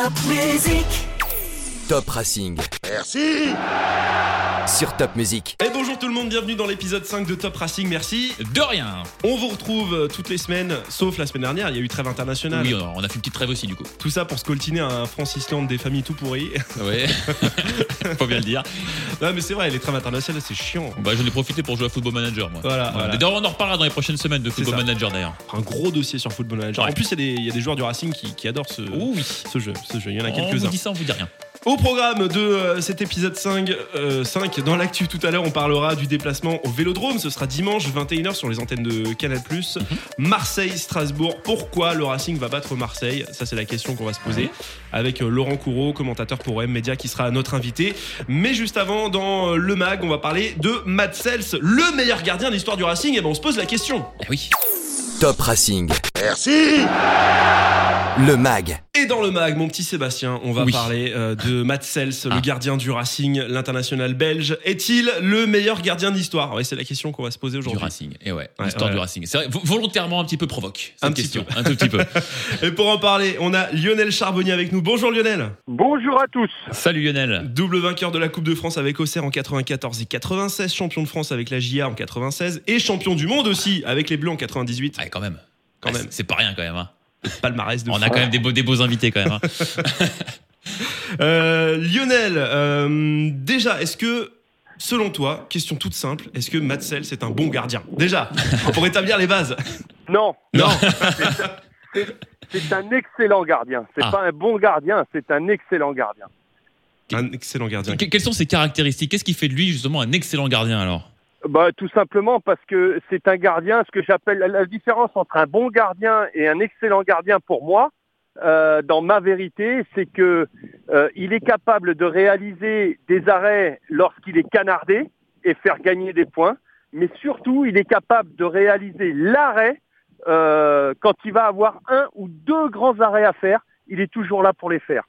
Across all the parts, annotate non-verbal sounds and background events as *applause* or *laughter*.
Top Music. Top Racing. Merci Sur Top Music. Et bonjour tout le monde, bienvenue dans l'épisode 5 de Top Racing, merci. De rien. On vous retrouve euh, toutes les semaines, sauf la semaine dernière, il y a eu trêve internationale. Oui, on a fait une petite trêve aussi du coup. Tout ça pour scoltiner un Francis Land des familles tout pourries. *laughs* Ouais. *laughs* Faut bien le dire. non mais c'est vrai, les trêves internationales c'est chiant. Bah, j'en ai profité pour jouer à Football Manager moi. Voilà, voilà. D'ailleurs, on en reparlera dans les prochaines semaines de Football. Manager d'ailleurs. Un gros dossier sur Football Manager. Ouais. En plus, il y, a des- il y a des joueurs du Racing qui, qui adorent ce, Oh oui. ce jeu. Ce jeu. Il y en a On vous quelques-uns. dit ça, on vous dit rien. Au programme de euh, cet épisode 5, euh, 5 dans l'actu tout à l'heure, on parlera du déplacement au Vélodrome. Ce sera dimanche 21h sur les antennes de Canal+. Mhm. Marseille-Strasbourg. Pourquoi le Racing va battre Marseille? Ça, c'est la question qu'on va se poser avec euh, Laurent Courreau, commentateur pour OM Media, qui sera notre invité. Mais juste avant, dans euh, le mag, on va parler de Matt Sels, le meilleur gardien de l'histoire du Racing. Et ben, on se pose la question. Eh oui. Top Racing. Merci Le MAG. Et dans le mag, mon petit Sébastien, on va Oui. parler euh, de Matt Sels, le Ah. gardien du Racing, l'international belge. Est-il le meilleur gardien d'histoire? Ouais, c'est la question qu'on va se poser Du aujourd'hui. Racing. Et ouais, Ouais, l'histoire ouais. du Racing. C'est volontairement un petit peu provoque cette Un petit question. peu. Un tout petit peu. *laughs* Et pour en parler, on a Lionel Charbonnier avec nous. Bonjour Lionel. Bonjour à tous. Salut Lionel. Double vainqueur de la Coupe de France avec Auxerre en 94 et 96, champion de France avec la JA en 96 et champion du monde aussi avec les Bleus en 98. Ouais, quand même. Quand Ouais, même. c'est- C'est pas rien quand même. hein. Palmarès de On fou. a quand même des beaux, des beaux invités quand même. hein. *laughs* Euh, Lionel, euh, déjà, est-ce que, selon toi, question toute simple, est-ce que Matt Sels est un bon gardien? Déjà, pour établir les bases. *laughs* Non, Non. c'est c'est un excellent gardien. C'est Ah. pas un bon gardien, c'est un excellent gardien. Un excellent gardien. Que- Quelles sont ses caractéristiques? Qu'est-ce qui fait de lui justement un excellent gardien alors? Bah, tout simplement parce que c'est un gardien, ce que j'appelle la, différence entre un bon gardien et un excellent gardien pour moi, euh, dans ma vérité, c'est que euh, il est capable de réaliser des arrêts lorsqu'il est canardé et faire gagner des points, mais surtout il est capable de réaliser l'arrêt euh, quand il va avoir un ou deux grands arrêts à faire, il est toujours là pour les faire.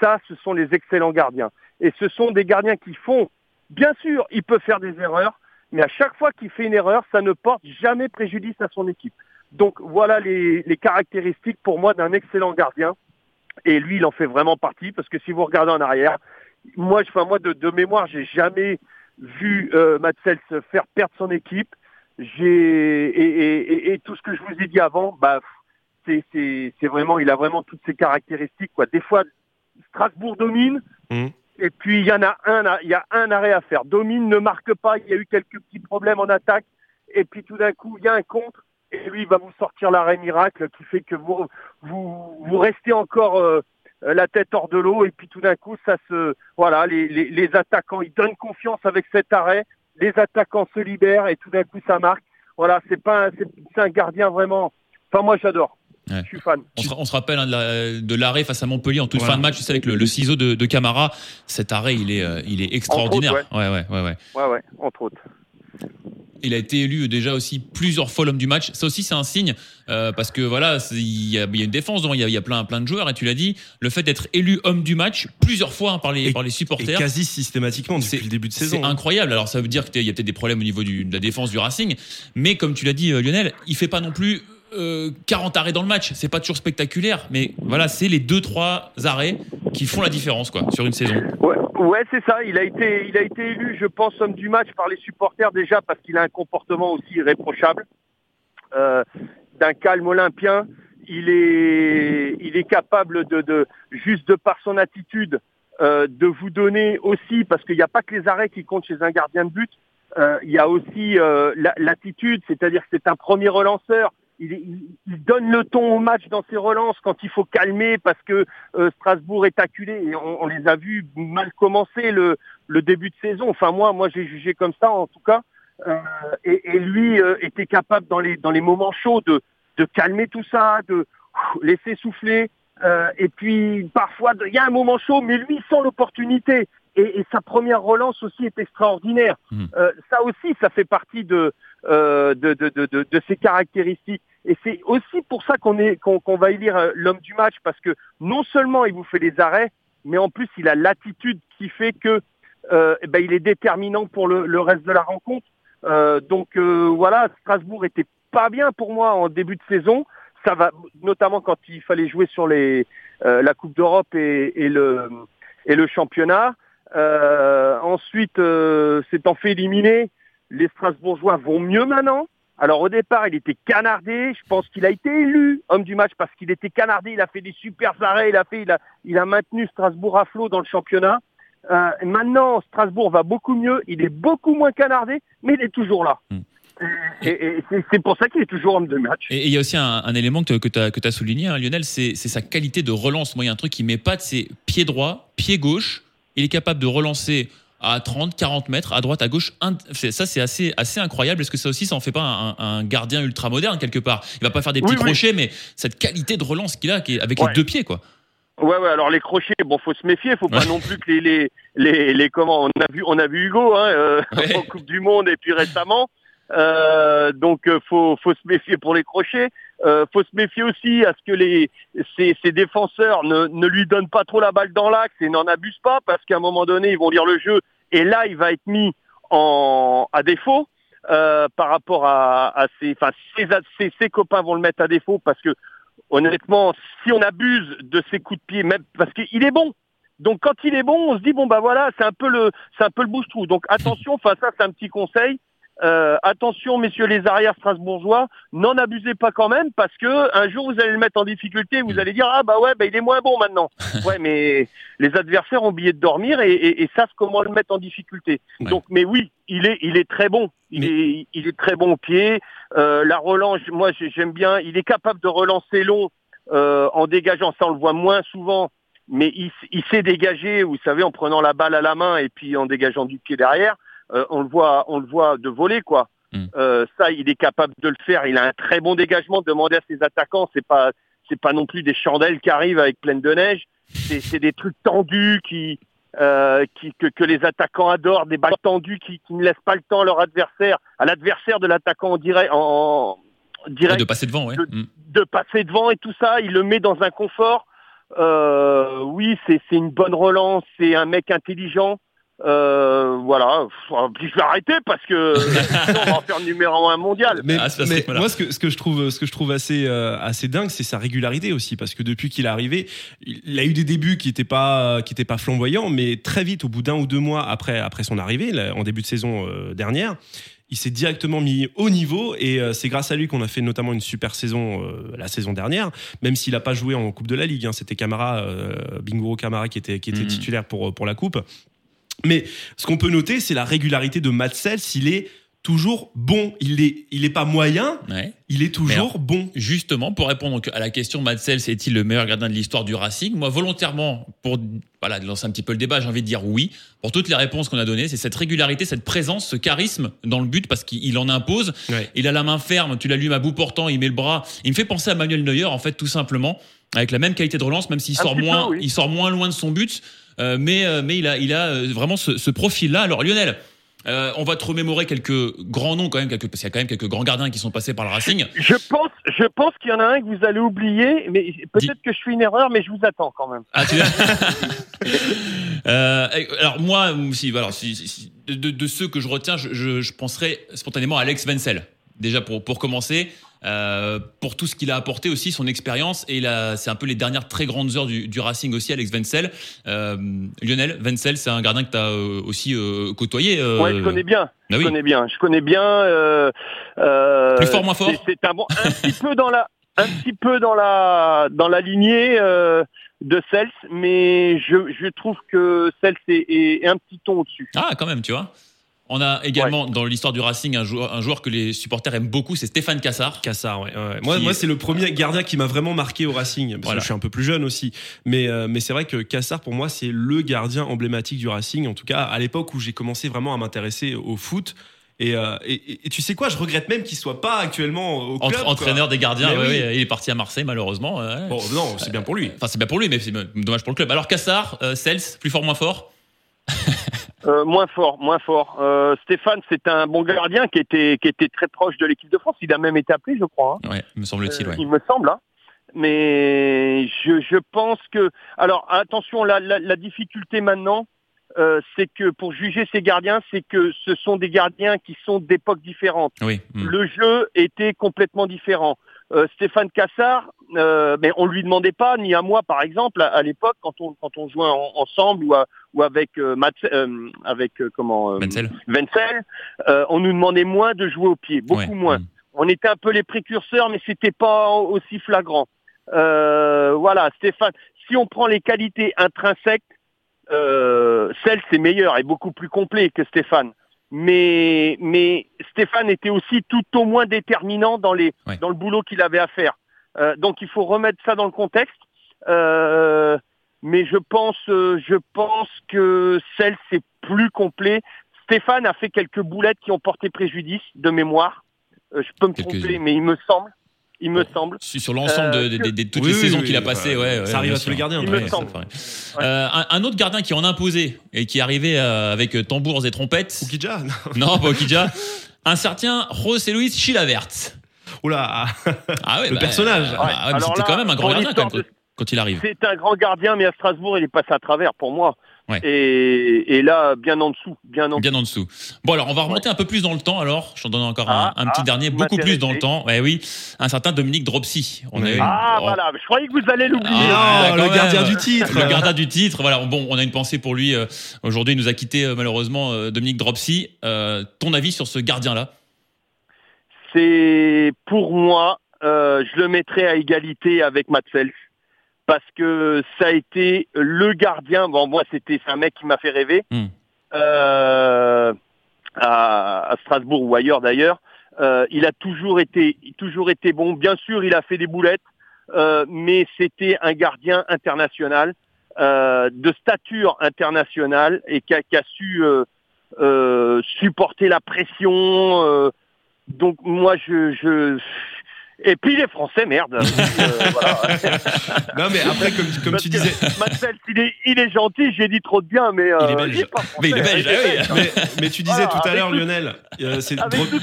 Ça, ce sont les excellents gardiens. Et ce sont des gardiens qui font, bien sûr, il peut faire des erreurs, mais à chaque fois qu'il fait une erreur, ça ne porte jamais préjudice à son équipe. Donc voilà les, caractéristiques pour moi d'un excellent gardien. Et lui, il en fait vraiment partie, parce que si vous regardez en arrière, moi, je- enfin, moi de, de mémoire, j'ai jamais vu euh, Matt Sels faire perdre son équipe. Et, tout ce que je vous ai dit avant, bah c'est vraiment, il a vraiment toutes ces caractéristiques quoi. Des fois, Strasbourg domine. Mhm. Et puis il y en a un, il y a un arrêt à faire. Domine ne marque pas. Il y a eu quelques petits problèmes en attaque. Et puis tout d'un coup, il y a un contre. Et lui, il va vous sortir l'arrêt miracle qui fait que vous vous, vous restez encore euh, la tête hors de l'eau. Et puis tout d'un coup, ça se voilà, les, les, les attaquants, ils donnent confiance avec cet arrêt. Les attaquants se libèrent et tout d'un coup, ça marque. Voilà, c'est pas, c'est un gardien vraiment. Enfin, moi, j'adore. Ouais. Je suis fan. on se, on se rappelle hein, de la- de l'arrêt face à Montpellier en toute Voilà. fin de match, tu sais, avec le, le ciseau de, de Camara. Cet arrêt, il est, euh, il est extraordinaire. autres, ouais, ouais, ouais, ouais. Ouais, ouais, entre autres. Il a été élu déjà aussi plusieurs fois l'homme du match. Ça aussi, c'est un signe euh, parce que voilà, il y, a, il y a une défense, donc il y a, il y a plein, plein de joueurs. Et tu l'as dit, le fait d'être élu homme du match plusieurs fois hein, par les, Et- par les Et supporters. quasi systématiquement depuis C'est- le début de C'est saison. incroyable. Alors ça veut dire qu'il y a peut-être des problèmes au niveau du- de la défense du Racing, mais comme tu l'as dit, euh, Lionel, il fait pas non plus euh, 40 arrêts dans le match. C'est pas toujours spectaculaire, mais voilà, c'est les deux trois arrêts qui font la différence quoi sur une saison. Ouais, c'est ça. Il a été, il a été élu, je pense, homme du match par les supporters déjà parce qu'il a un comportement aussi irréprochable, euh, d'un calme olympien. Il est, capable de, juste de par son attitude, euh, de vous donner aussi, parce qu'il n'y a pas que les arrêts qui comptent chez un gardien de but. euh, il y a aussi euh, la- l'attitude, c'est-à-dire que c'est un premier relanceur. Il, donne le ton au match dans ses relances quand il faut calmer parce que euh, Strasbourg est acculé et on, les a vus mal commencer le, début de saison. Enfin moi, moi j'ai jugé comme ça en tout cas. Euh, et, lui euh, était capable dans les dans les moments chauds de de calmer tout ça, de laisser souffler. Et puis parfois il y a un moment chaud, mais lui sent l'opportunité. Et, et sa première relance aussi est extraordinaire. Mhm. Euh, ça aussi, ça fait partie de euh, de, de, de, de, de ses caractéristiques. Et c'est aussi pour ça qu'on est qu'on qu'on va élire euh, l'homme du match parce que non seulement il vous fait les arrêts, mais en plus il a l'attitude qui fait que euh, eh ben, il est déterminant pour le, le reste de la rencontre. Euh, donc euh, voilà, Strasbourg était pas bien pour moi en début de saison. ça va, notamment quand il fallait jouer sur les, euh, la Coupe d'Europe et, et le, et le championnat. Euh, ensuite, euh, s'étant fait éliminer, les Strasbourgeois vont mieux maintenant. Alors au départ, il était canardé. Je pense qu'il a été élu homme du match parce qu'il était canardé. Il a fait des super arrêts. Il a fait, il a, il a maintenu Strasbourg à flot dans le championnat. Euh, maintenant, Strasbourg va beaucoup mieux. Il est beaucoup moins canardé, mais il est toujours là. Hmm. Et, et- et c'est- pour ça qu'il est toujours homme de match. Et il y a aussi un, un élément que, que tu as, souligné, hein, Lionel, c'est c'est sa qualité de relance. Moi, il y a un truc qui m'épate, c'est pied droit, pied gauche. Il est capable de relancer à 30, 40 mètres, à droite, à gauche. Ça, c'est assez, assez incroyable. Est-ce que ça aussi, ça en fait pas un, un gardien ultra moderne quelque part? Il va pas faire des petits Oui, oui. crochets, mais cette qualité de relance qu'il a, qui est avec Ouais. les deux pieds, quoi. Ouais, ouais. Alors les crochets, bon, faut se méfier. Faut pas Ouais. non plus que les, les, les, les comment. On a vu, on a vu Hugo hein, euh, *laughs* Ouais. en Coupe du Monde et puis récemment. Euh, donc euh, faut, faut se méfier pour les crochets. Euh, faut se méfier aussi à ce que les ces, ces défenseurs ne, ne lui donnent pas trop la balle dans l'axe et n'en abusent pas parce qu'à un moment donné ils vont lire le jeu et là il va être mis en à défaut euh, par rapport à, à ses enfin ses, ses, ses copains vont le mettre à défaut parce que honnêtement si on abuse de ses coups de pied même parce qu'il est bon. Donc quand il est bon on se dit bon bah voilà c'est un peu le c'est un peu le bouche-trou. Donc attention enfin ça c'est un petit conseil euh, attention, messieurs les arrières strasbourgeois, n'en abusez pas quand même parce que un jour vous allez le mettre en difficulté, vous allez dire ah bah ouais bah il est moins bon maintenant. *laughs* ouais, mais les adversaires ont oublié de dormir et, et, et savent comment le mettre en difficulté. Ouais. Donc, mais oui, il est il est très bon, il Mais- est il est très bon au pied. Euh, la relance, moi j'ai- j'aime bien, il est capable de relancer long euh, en dégageant. Ça on le voit moins souvent. Mais il, il sait dégager, vous savez, en prenant la balle à la main et puis en dégageant du pied derrière. Euh, on le voit, on le voit de voler quoi. Mm. Euh, ça, il est capable de le faire. Il a un très bon dégagement. Demandez à ses attaquants, c'est pas, c'est pas non plus des chandelles qui arrivent avec pleine de neige. C'est, c'est des trucs tendus qui, euh, qui que, que les attaquants adorent, des balles tendues qui, qui ne laissent pas le temps à leur adversaire, à l'adversaire de l'attaquant en direct, en, en direct de passer devant, ouais. Mm. de passer devant et tout ça, il le met dans un confort. Euh, oui, c'est c'est une bonne relance, c'est un mec intelligent. Euh, voilà, Pff, je vais arrêter parce que *laughs* sinon, on va en faire le numéro un mondial. Mais, Ah, c'est parce mais que, voilà. moi, ce que, ce que je trouve, ce que je trouve assez, euh, assez dingue, c'est sa régularité aussi, parce que depuis qu'il est arrivé, il a eu des débuts qui n'étaient pas, qui étaient pas flamboyants, mais très vite, au bout d'un ou deux mois après, après son arrivée, là, en début de saison euh, dernière, il s'est directement mis au niveau et euh, c'est grâce à lui qu'on a fait notamment une super saison euh, la saison dernière, même s'il n'a pas joué en Coupe de la Ligue. hein. C'était Camara, euh, Camara qui était, qui était Mhm. titulaire pour, pour la Coupe. Mais ce qu'on peut noter, c'est la régularité de Matt Sells. Il est toujours bon. Il est, il est pas moyen, Ouais. il est toujours bon. Justement, pour répondre à la question, Madsel, est-il le meilleur gardien de l'histoire du Racing? Moi, volontairement, pour voilà, lancer un petit peu le débat, j'ai envie de dire oui. Pour toutes les réponses qu'on a données, c'est cette régularité, cette présence, ce charisme dans le but, parce qu'il en impose. Ouais. Il a la main ferme, tu l'allumes à bout portant, il met le bras. Il me fait penser à Manuel Neuer, en fait, tout simplement, avec la même qualité de relance, même s'il sort petit peu, moins, oui. il sort moins loin de son but. Euh, mais, euh, mais il a, il a euh, vraiment ce, ce profil-là. Alors, Lionel, euh, on va te remémorer quelques grands noms quand même, quelques, parce qu'il y a quand même quelques grands gardiens qui sont passés par le Racing. Je pense, je pense qu'il y en a un que vous allez oublier, mais peut-être que je fais une erreur, mais je vous attends quand même. Ah, tu *laughs* euh, alors moi, si, alors, si, si- si- de, de- de ceux que je retiens, je, je, je penserais spontanément à Alex Wenzel. Déjà pour, pour commencer, euh, pour tout ce qu'il a apporté aussi, son expérience, et c'est un peu les dernières très grandes heures du, du Racing aussi, Alex Wenzel. Euh, Lionel Wenzel, c'est un gardien que tu as aussi euh, côtoyé. euh, Ouais, je connais bien. ah Je oui. connais bien. Je connais bien. Plus fort, moins fort c'est- un bon, un petit peu dans la, un petit peu dans la, dans la lignée de Cels, mais je, je trouve que Cels est un petit ton au-dessus. Ah, quand même, tu vois. On a également dans l'histoire du Racing un joueur, un joueur que les supporters aiment beaucoup, c'est Stéphane Cassard. Cassard, ouais. ouais. Moi, moi est- c'est le premier gardien qui m'a vraiment marqué au Racing, parce Voilà. que je suis un peu plus jeune aussi. Mais, euh, mais c'est vrai que Cassard, pour moi, c'est le gardien emblématique du Racing, en tout cas à l'époque où j'ai commencé vraiment à m'intéresser au foot. Et, euh, et, et- et tu sais quoi, je regrette même qu'il soit pas actuellement au club. entraîneur des gardiens, ouais, oui. ouais, il est parti à Marseille malheureusement. ouais. Bon, non, c'est bien pour lui. Enfin, c'est bien pour lui, mais c'est dommage pour le club. Alors, Cassard, euh, Cels, plus fort, moins fort? Euh, moins fort, moins fort. Euh, Stéphane, c'est un bon gardien qui était, qui était très proche de l'équipe de France. Il a même été appelé, je crois. hein. Ouais, me semble-t-il, Euh, ouais. Il me semble. hein. Mais je, je pense que. Alors attention, la, la, la difficulté maintenant, euh, c'est que pour juger ces gardiens, c'est que ce sont des gardiens qui sont d'époques différentes. Oui. hmm. Le jeu était complètement différent. Euh, Stéphane Cassard, euh, mais on lui demandait pas, ni à moi par exemple, à, à l'époque quand on quand on jouait en- ensemble ou, à- ou avec euh, euh, avec euh, comment euh, euh, on nous demandait moins de jouer au pied, beaucoup Ouais. moins. Mm. On était un peu les précurseurs, mais c'était pas aussi flagrant. Euh, voilà, Stéphane. Si on prend les qualités intrinsèques, euh, celle c'est meilleur et beaucoup plus complet que Stéphane. Mais mais Stéphane était aussi tout au moins déterminant dans les dans le boulot qu'il avait à faire. Euh, donc il faut remettre ça dans le contexte. Euh, mais je pense euh, je pense que celle c'est plus complet. Stéphane a fait quelques boulettes qui ont porté préjudice de mémoire. Euh, je peux me tromper, mais il me semble, il me semble. Sur l'ensemble de, Euh, de- de- de toutes Oui, les oui, saisons oui, qu'il a passées, ouais, ouais, ça arrive à tous les gardiens, Il me Ouais, semble. ça paraît. Euh, un, un autre gardien qui en imposait et qui arrivait euh, avec euh, tambours et trompettes. Oukidja *laughs* Non, pas Okidja. Un certain José Luis Chilavert. Oula Ah ouais, Le personnage. ah c'était quand même un grand gardien quand il arrive. C'est un grand gardien, mais à Strasbourg, il est passé à travers pour moi. Ouais. Et, et là, bien en dessous, bien en Bien en dessous. Bon alors on va remonter un peu plus dans le temps alors. Je t'en donne encore un, Ah, un petit ah, dernier, beaucoup plus dans le temps. Ouais oui, un certain Dominique Dropsy. On a eu- Ah, oh, voilà, je croyais que vous allez l'oublier. Ah, le gardien du titre. Le gardien du titre. Voilà. Bon, on a une pensée pour lui. euh, Aujourd'hui, il nous a quitté euh, malheureusement euh, Dominique Dropsy. Euh, ton avis sur ce gardien-là? C'est pour moi, euh, je le mettrais à égalité avec Matsels. Parce que ça a été le gardien. Bon, moi, c'était un mec qui m'a fait rêver. Hmm. Euh, à, à Strasbourg ou ailleurs d'ailleurs. Euh, il a toujours été, toujours été bon. Bien sûr, il a fait des boulettes, euh, mais c'était un gardien international euh, de stature internationale et qui a, qui a su euh, euh, supporter la pression. euh, donc moi, je, je et puis les Français, merde. *laughs* Euh, voilà. *laughs* Non, mais après, comme, comme Parce tu que disais. Matsels, il est, il est gentil. J'ai dit trop de bien, mais euh, Il est belge. pas Mais il est belge, ah oui. Mais, mais tu disais Voilà, tout à avec l'heure, tout- Lionel, euh, c'est avec drôle-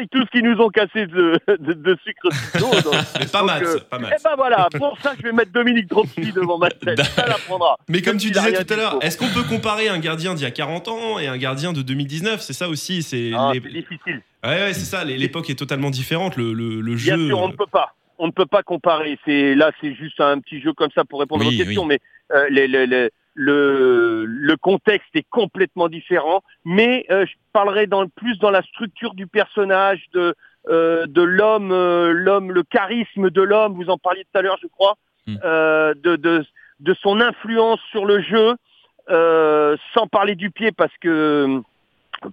avec tout ce qui nous ont cassé de, de, de sucre donc- *laughs* mais pas Mats, euh, pas Eh ben voilà, pour ça je vais mettre Dominique Dropsy devant Matsel, *laughs* ça l'apprendra. Mais comme tu disais tout à l'heure, est-ce qu'on peut comparer un gardien d'il y a 40 ans et un gardien de 2019 C'est ça aussi, c'est Ah, les- difficile. ouais, ouais, c'est ça. L'époque est totalement différente. Le, le, le Bien jeu. sûr, on ne peut pas. On ne peut pas comparer. C'est là, c'est juste un petit jeu comme ça pour répondre Oui, aux questions, oui. mais euh, les- les- les- le, le contexte est complètement différent. Mais euh, je parlerai dans, plus dans la structure du personnage, de euh, de l'homme, euh, l'homme, le charisme de l'homme. Vous en parliez tout à l'heure, je crois, Hmm. euh, de, de de son influence sur le jeu, euh, sans parler du pied parce que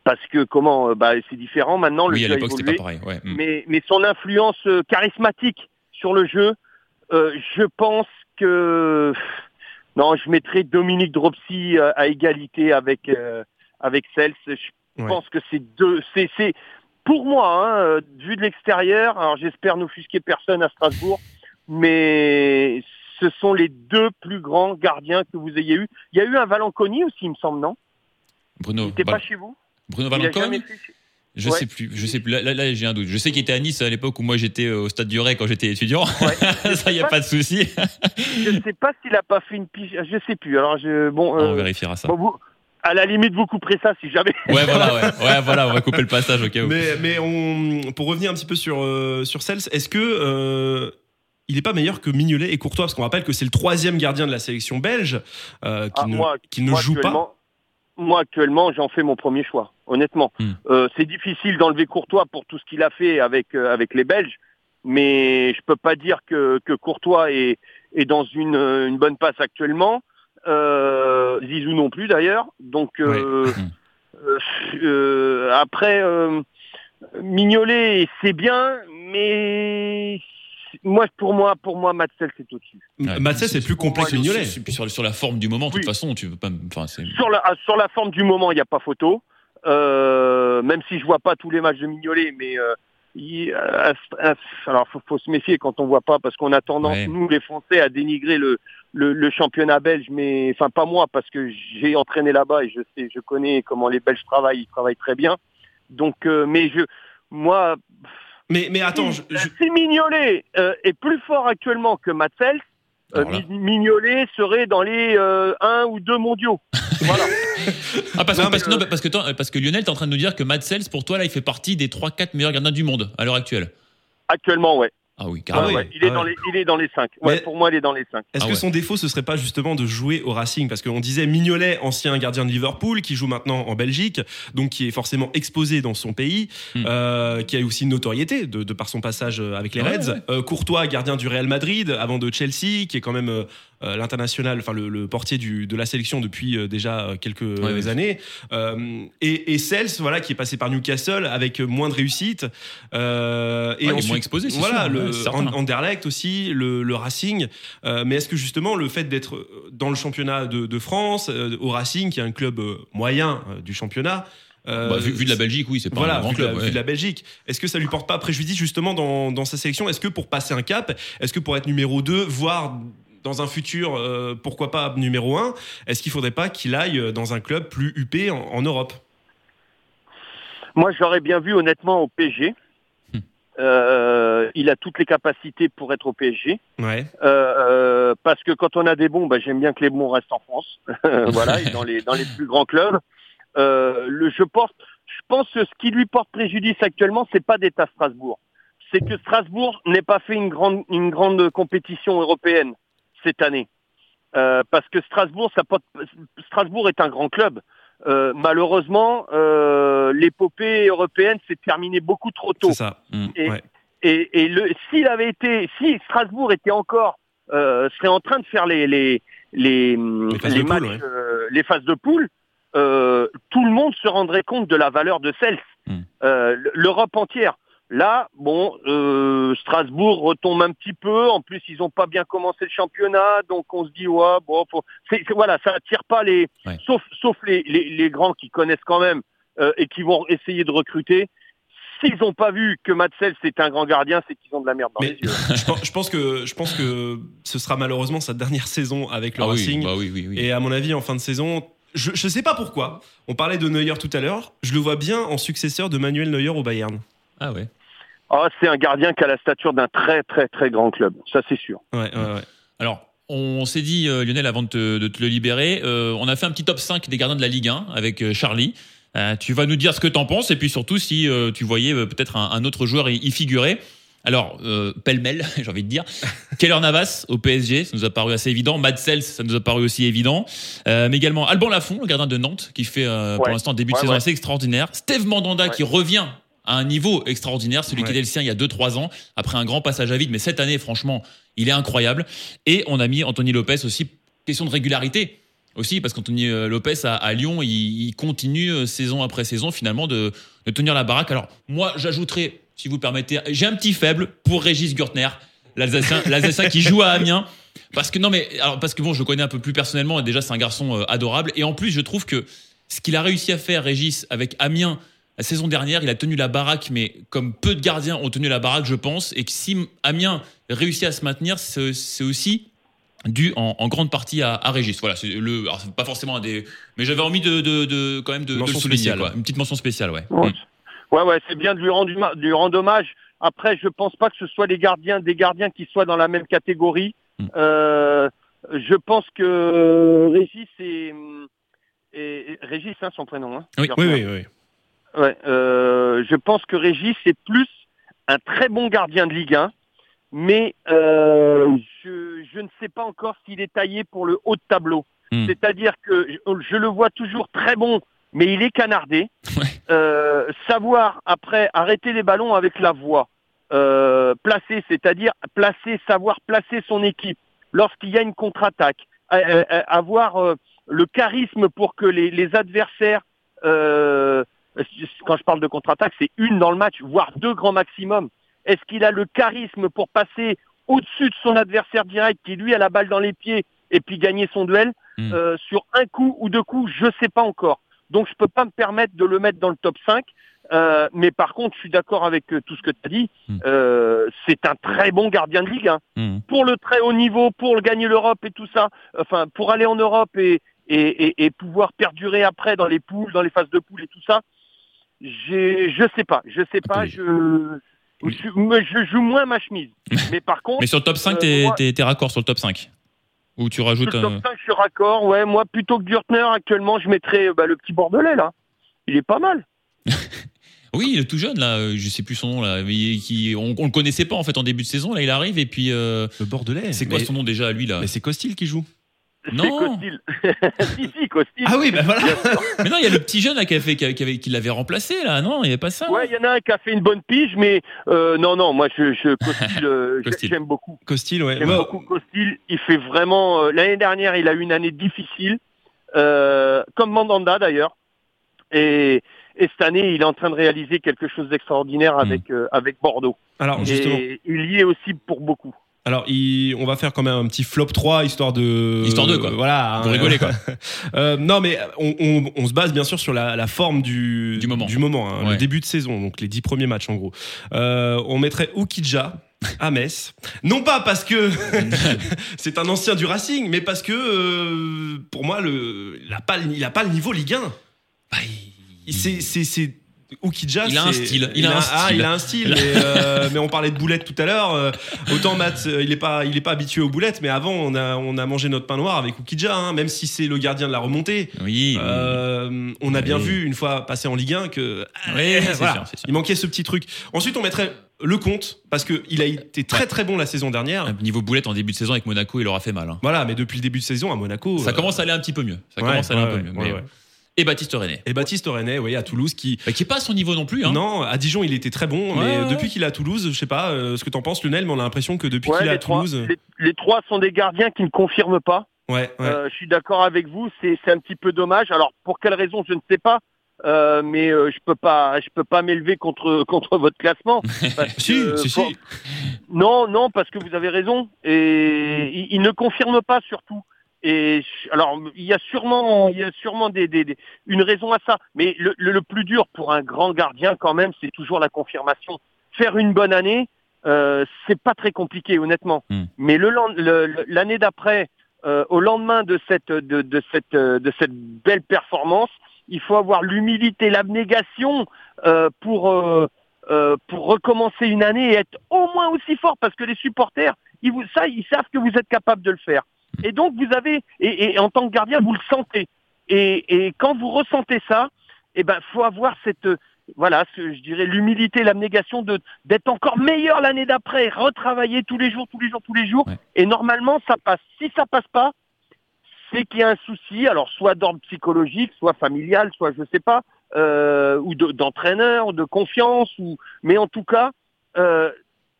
parce que comment, euh, bah, c'est différent maintenant. Le Oui, à jeu c'était évolué pas pareil. Ouais. Mm. mais, mais son influence charismatique sur le jeu, euh, je pense que non, je mettrais Dominique Dropsy euh, à égalité avec euh, avec Cels. Je Ouais. pense que c'est deux, c'est c'est pour moi, hein, euh, vu de l'extérieur. Alors j'espère n'offusquer personne à Strasbourg, mais ce sont les deux plus grands gardiens que vous ayez eu. Il y a eu un Valanconi aussi, il me semble, non? Bruno, Il n'était pas chez vous? Bruno jamais fait- Je Ouais. sais plus, je sais plus. Là, là, là, j'ai un doute. Je sais qu'il était à Nice à l'époque où moi j'étais euh, au stade du Ray quand j'étais étudiant. Ouais. *laughs* Ça y a pas de souci. Je ne sais pas s'il a pas fait une pige. Je sais plus. Alors je bon. On euh, vérifiera ça. Bon, vous, à la limite, vous couperez ça si jamais. Ouais, voilà, *laughs* ouais. Ouais, voilà, on va couper le passage au cas où. Mais, mais on, pour revenir un petit peu sur, euh, sur Cels, est-ce que euh, il n'est pas meilleur que Mignolet et Courtois? Parce qu'on rappelle que c'est le troisième gardien de la sélection belge euh, qui Ah, ne, moi, qui ne moi, joue pas. Moi, actuellement, j'en fais mon premier choix, honnêtement. Hmm. Euh, c'est difficile d'enlever Courtois pour tout ce qu'il a fait avec, euh, avec les Belges, mais je peux pas dire que, que Courtois est, est dans une, euh, une bonne passe actuellement. Euh, Zizou non plus d'ailleurs. Donc euh. Hmm. euh, euh, après, euh, Mignolet, c'est bien, mais moi, pour moi, pour moi, Matzel, c'est au-dessus. Ouais. Matsès est plus complet que Mignolet. Sur, sur- la forme du moment, de toute façon, tu veux pas. Enfin, c'est. Sur la, sur la forme du moment, il n'y a pas photo. Euh, même si je vois pas tous les matchs de Mignolet, mais euh, il- euh, euh, alors faut, faut se méfier quand on voit pas parce qu'on a tendance Ouais. nous les Français à dénigrer le, le, le championnat belge, mais enfin pas moi parce que j'ai entraîné là-bas et je sais, je connais comment les Belges travaillent, ils travaillent très bien. Donc, euh, mais je, moi, Mais, mais attends, je- si, je- si Mignolet euh, est plus fort actuellement que Matzels, euh, Mignolet serait dans les euh, un ou deux mondiaux. *laughs* voilà. Ah, parce, que, parce, que, mais, non, parce, que, toi- parce que Lionel, t'es en train de nous dire que Matt Sells, pour toi, là, il fait partie des 3-4 meilleurs gardiens du monde à l'heure actuelle. Actuellement, ouais. Ah oui, Ah carrément. Ouais, il, est ah dans les, il est dans les 5. Ouais, pour moi, il est dans les 5. Est-ce Ah que ouais. son défaut, ce serait pas justement de jouer au Racing? Parce qu'on disait Mignolet, ancien gardien de Liverpool, qui joue maintenant en Belgique, donc qui est forcément exposé dans son pays, Hmm. euh, qui a aussi une notoriété de, de par son passage avec les Ouais, Reds. ouais. Euh, Courtois, gardien du Real Madrid, avant de Chelsea, qui est quand même euh, l'international, enfin le, le portier du, de la sélection depuis euh, déjà euh, quelques Ouais, années. Euh, et, et Sels, voilà, qui est passé par Newcastle avec moins de réussite. Euh, et Ouais, ensuite, moins exposé, c'est voilà, sûr, le certain. Anderlecht aussi, le, le Racing. Euh, mais est-ce que justement le fait d'être dans le championnat de, de France, euh, au Racing, qui est un club euh, moyen euh, du championnat, euh, Bah, vu, vu de la Belgique, oui, c'est pas voilà, un grand vu, la, club. vu ouais. de la Belgique, est-ce que ça lui porte pas préjudice justement dans, dans sa sélection? Est-ce que pour passer un cap, est-ce que pour être numéro 2, voire dans un futur, euh, pourquoi pas numéro 1, est-ce qu'il faudrait pas qu'il aille dans un club plus huppé en, en Europe? Moi, j'aurais bien vu honnêtement au PSG. Hmm. Euh, il a toutes les capacités pour être au PSG. Ouais. Euh, euh, parce que quand on a des bons, bah, j'aime bien que les bons restent en France. *laughs* voilà, et dans les, dans les plus grands clubs. Euh, le, je, pense, je pense que ce qui lui porte préjudice actuellement, c'est pas d'être à Strasbourg. C'est que Strasbourg n'ait pas fait une grande, une grande compétition européenne cette année. Euh, parce que Strasbourg, ça porte, Strasbourg est un grand club. Euh, malheureusement, euh, l'épopée européenne s'est terminée beaucoup trop tôt. Ça. Mm. Et, Ouais. et, et le, s'il avait été, si Strasbourg était encore, serait en train de faire les les les, Les phases les de poule, matchs, ouais. les phases de poule, tout le monde se rendrait compte de la valeur de Cels. Euh, l'Europe entière. Là, bon, euh, Strasbourg retombe un petit peu. En plus, ils n'ont pas bien commencé le championnat, donc on se dit ouais, bon, faut... c'est, c'est- voilà, ça attire pas les, Ouais. sauf sauf les, les, les grands qui connaissent quand même euh, et qui vont essayer de recruter. S'ils n'ont pas vu que Matsel c'est un grand gardien, c'est qu'ils ont de la merde dans Mais les yeux. *laughs* je, pense, je pense que je pense que ce sera malheureusement sa dernière saison avec le Ah oui, Racing. bah oui, oui, oui. Et à mon avis, en fin de saison, je, je sais pas pourquoi. On parlait de Neuer tout à l'heure. Je le vois bien en successeur de Manuel Neuer au Bayern. Ah ouais. Ah, c'est un gardien qui a la stature d'un très très très grand club, ça c'est sûr. Ouais, ouais, ouais. Alors, on s'est dit, euh, Lionel, avant de te, de te le libérer, euh, on a fait un petit top 5 des gardiens de la Ligue 1 avec euh, Charlie. Euh, tu vas nous dire ce que t'en penses et puis surtout si euh, tu voyais euh, peut-être un, un autre joueur y, y figurer. Alors, euh, pêle-mêle, *laughs* j'ai envie de dire. *laughs* Keller Navas au PSG, ça nous a paru assez évident. Mad Sels, ça nous a paru aussi évident. Euh, mais également Alban Lafont, le gardien de Nantes, qui fait euh, pour Ouais. l'instant début de Ouais, saison ouais. assez extraordinaire. Steve Mandanda Ouais. qui revient à un niveau extraordinaire, celui qui était le sien il y a 2-3 ans, après un grand passage à vide. Mais cette année, franchement, il est incroyable. Et on a mis Anthony Lopez aussi, question de régularité aussi, parce qu'Anthony euh, Lopez à, à Lyon, il, il continue euh, saison après saison finalement de, de tenir la baraque. Alors moi, j'ajouterais, si vous permettez, j'ai un petit faible pour Régis Gürtner, l'Alsacien, *laughs* l'Alsacien qui joue à Amiens. Parce que non mais alors parce que bon je le connais un peu plus personnellement et déjà c'est un garçon euh, adorable et en plus je trouve que ce qu'il a réussi à faire Régis avec Amiens la saison dernière il a tenu la baraque mais comme peu de gardiens ont tenu la baraque je pense et que si Amiens réussit à se maintenir c'est aussi dû en, en grande partie à, à Régis voilà c'est le alors c'est pas forcément un des mais j'avais envie de, de, de quand même de, de le souligner spéciale, quoi. ouais. une petite mention spéciale ouais Ouais, Mm. ouais, ouais, c'est bien de lui rendre, de lui rendre hommage. Après, je pense pas que ce soit des gardiens, des gardiens qui soient dans la même catégorie. Hmm. Euh, je pense que Régis est, est- Régis, hein, son prénom. Hein, Oui, Oui, oui, oui. Ouais, euh, je pense que Régis est plus un très bon gardien de Ligue 1, mais euh, je, je ne sais pas encore s'il est taillé pour le haut de tableau. Hmm. C'est-à-dire que je, je le vois toujours très bon, mais il est canardé. Ouais. Euh, savoir après arrêter les ballons avec la voix, euh, placer, c'est-à-dire placer, savoir placer son équipe lorsqu'il y a une contre-attaque, avoir euh, le charisme pour que les, les adversaires euh, quand je parle de contre-attaque, c'est une dans le match, voire deux grands maximum. Est-ce qu'il a le charisme pour passer au-dessus de son adversaire direct qui lui a la balle dans les pieds et puis gagner son duel Mm. Euh, sur un coup ou deux coups Je sais pas encore. Donc je peux pas me permettre de le mettre dans le top 5. Euh, mais par contre, je suis d'accord avec euh, tout ce que tu as dit. Mm. Euh, c'est un très bon gardien de ligue. hein Mm. pour le très haut niveau, pour le gagner l'Europe et tout ça, enfin pour aller en Europe et, et, et, et pouvoir perdurer après dans les poules, dans les phases de poules et tout ça, je sais pas, je sais pas, je, je, joue moins ma chemise. *laughs* Mais par contre, mais sur le top 5 Euh, t'es t'es raccord sur le top 5 ou tu sur rajoutes le top un 5, je suis raccord. Ouais, moi plutôt que Gürtner actuellement, je mettrais bah, le petit Bordelais là. Il est pas mal. *laughs* Oui, le tout jeune là, je sais plus son nom là, mais qui on, on le connaissait pas en fait en début de saison. Là, il arrive et puis euh, Le Bordelais. c'est quoi Mais- son nom déjà lui là? Mais c'est Costil qui joue. Non. Costil. *laughs* si, si, Costil. Ah oui, bah voilà. Mais non, il y a le petit jeune là, qui, a fait, qui, avait- l'avait remplacé là. Non, il y avait pas ça. Ouais, il y en a un qui a fait une bonne pige, mais euh, non, non, moi, je, je Costil, euh, j'aime beaucoup. Costil, ouais. J'aime Ouais, beaucoup Costil. Il fait vraiment. euh, L'année dernière, il a eu une année difficile, euh, comme Mandanda d'ailleurs. Et, et cette année, il est en train de réaliser quelque chose d'extraordinaire avec, euh, avec Bordeaux. Alors justement, Et il y est aussi pour beaucoup. Alors il- on va faire quand même un petit flop 3 histoire de Histoire de, quoi. Voilà. Pour hein. rigoler, quoi. *laughs* Euh, non mais on, on- on se base bien sûr sur la, la forme du Du moment. hein, le début de saison, donc les 10 premiers matchs en gros. Euh, on mettrait Oukidja à Metz. Non pas parce que *laughs* c'est un ancien du Racing, mais parce que euh, pour moi le il a pas le- pas niveau Ligue 1. Bah, il- c'est Oukidja, Il a un c'est- style, il a un Ah, style. il a un style. mais, *laughs* euh, mais on parlait de boulettes tout à l'heure. euh, autant Matt, euh, il est pas, il est pas habitué aux boulettes, mais avant on a, on a mangé notre pain noir avec Oukidja, hein, même si c'est le gardien de la remontée. Oui. Euh, on a bien vu une fois passé en Ligue 1 que Oui, oui, c'est voilà, sûr, c'est sûr. il manquait ce petit truc. Ensuite, on mettrait le compte parce que il a été très très bon la saison dernière. Un Niveau boulette en début de saison avec Monaco, il aura fait mal. hein. Voilà, mais depuis le début de saison à Monaco, Ça commence à aller un petit peu mieux. Ça ouais, commence à aller un peu mieux. ouais, mais- ouais. Et Baptiste René. Et Baptiste René, oui, à Toulouse, qui Bah, qui est pas à son niveau non plus. Hein. Non, à Dijon, il était très bon, Ouais, mais ouais. depuis qu'il est à Toulouse, je sais pas euh, ce que t'en penses, Lionel, mais on a l'impression que depuis Ouais, qu'il est à trois, Toulouse. les, les trois sont des gardiens qui ne confirment pas. Ouais, ouais. Euh, je suis d'accord avec vous, c'est c'est un petit peu dommage. Alors pour quelle raison, je ne sais pas. Euh, mais euh, je peux pas, je peux pas m'élever contre *laughs* contre votre classement. parce *laughs* si, que, si, bon, si. Non, non, parce que vous avez raison. Et il, il ne confirme pas surtout. Et alors, il y a sûrement, il y a sûrement des, des- des- une raison à ça. Mais le, le- le plus dur pour un grand gardien, quand même, c'est toujours la confirmation. Faire une bonne année, euh, c'est pas très compliqué, honnêtement. Hmm. Mais le- l'année d'après, euh, au lendemain de cette, de, de cette, de cette belle performance, il faut avoir l'humilité, l'abnégation euh, pour euh, euh, pour recommencer une année et être au moins aussi fort parce que les supporters, ils vous, ça, ils savent que vous êtes capable de le faire. Et donc vous avez, et, et en tant que gardien, vous le sentez. Et, et quand vous ressentez ça, eh ben, faut avoir cette, voilà, ce, je dirais l'humilité, l'abnégation de d'être encore meilleur l'année d'après, retravailler tous les jours, tous les jours, tous les jours. Ouais. Et normalement, ça passe. Si ça passe pas, c'est qu'il y a un souci, alors soit d'ordre psychologique, soit familial, soit je sais pas, euh, ou de- d'entraîneur, de confiance, ou mais en tout cas, euh,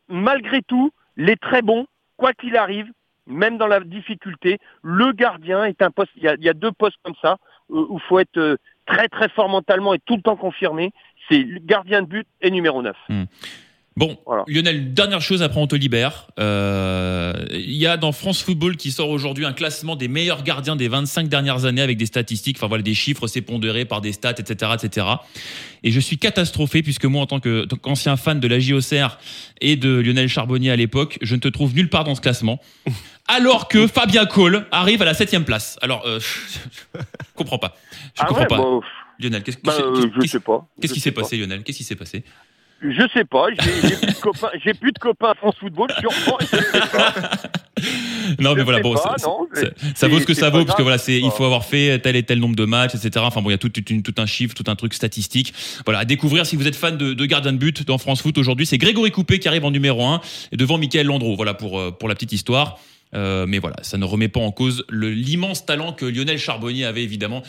malgré tout, les très bons, quoi qu'il arrive, même dans la difficulté, le gardien est un poste. Il y a, deux postes comme ça euh, où il faut être euh, très très fort mentalement et tout le temps confirmé. C'est gardien de but et numéro 9. Bon, Voilà. Lionel, dernière chose, après on te libère. Euh, Il y a dans France Football qui sort aujourd'hui un classement des meilleurs gardiens des 25 dernières années avec des statistiques, enfin voilà, des chiffres, c'est pondéré par des stats, etc., etc. Et je suis catastrophé puisque moi, en tant qu'ancien fan de la JOCR et de Lionel Charbonnier à l'époque, je ne te trouve nulle part dans ce classement. *laughs* Alors que Fabien Cole arrive à la septième place. Alors, euh, je comprends pas. Je comprends pas. Ah Lionel, qu'est-ce bah, qui s'est pas. passé, Lionel? Qu'est-ce qui s'est passé? Je sais pas. J'ai plus de copains. J'ai plus de copains à France Football. Je pas. *laughs* Non, mais Je voilà, sais bon, pas, ça, non, ça- vaut ce que ça vaut, parce que voilà, c'est, il faut avoir fait tel et tel nombre de matchs, etc. Enfin bon, il y a tout, tout, tout un chiffre, tout un truc statistique. Voilà, à découvrir si vous êtes fan de, de gardien de but dans France Foot aujourd'hui, c'est Grégory Coupé qui arrive en numéro 1 et devant Michael Landreau. Voilà pour, euh, pour la petite histoire. Euh, mais voilà, ça ne remet pas en cause l'immense talent que Lionel Charbonnier avait évidemment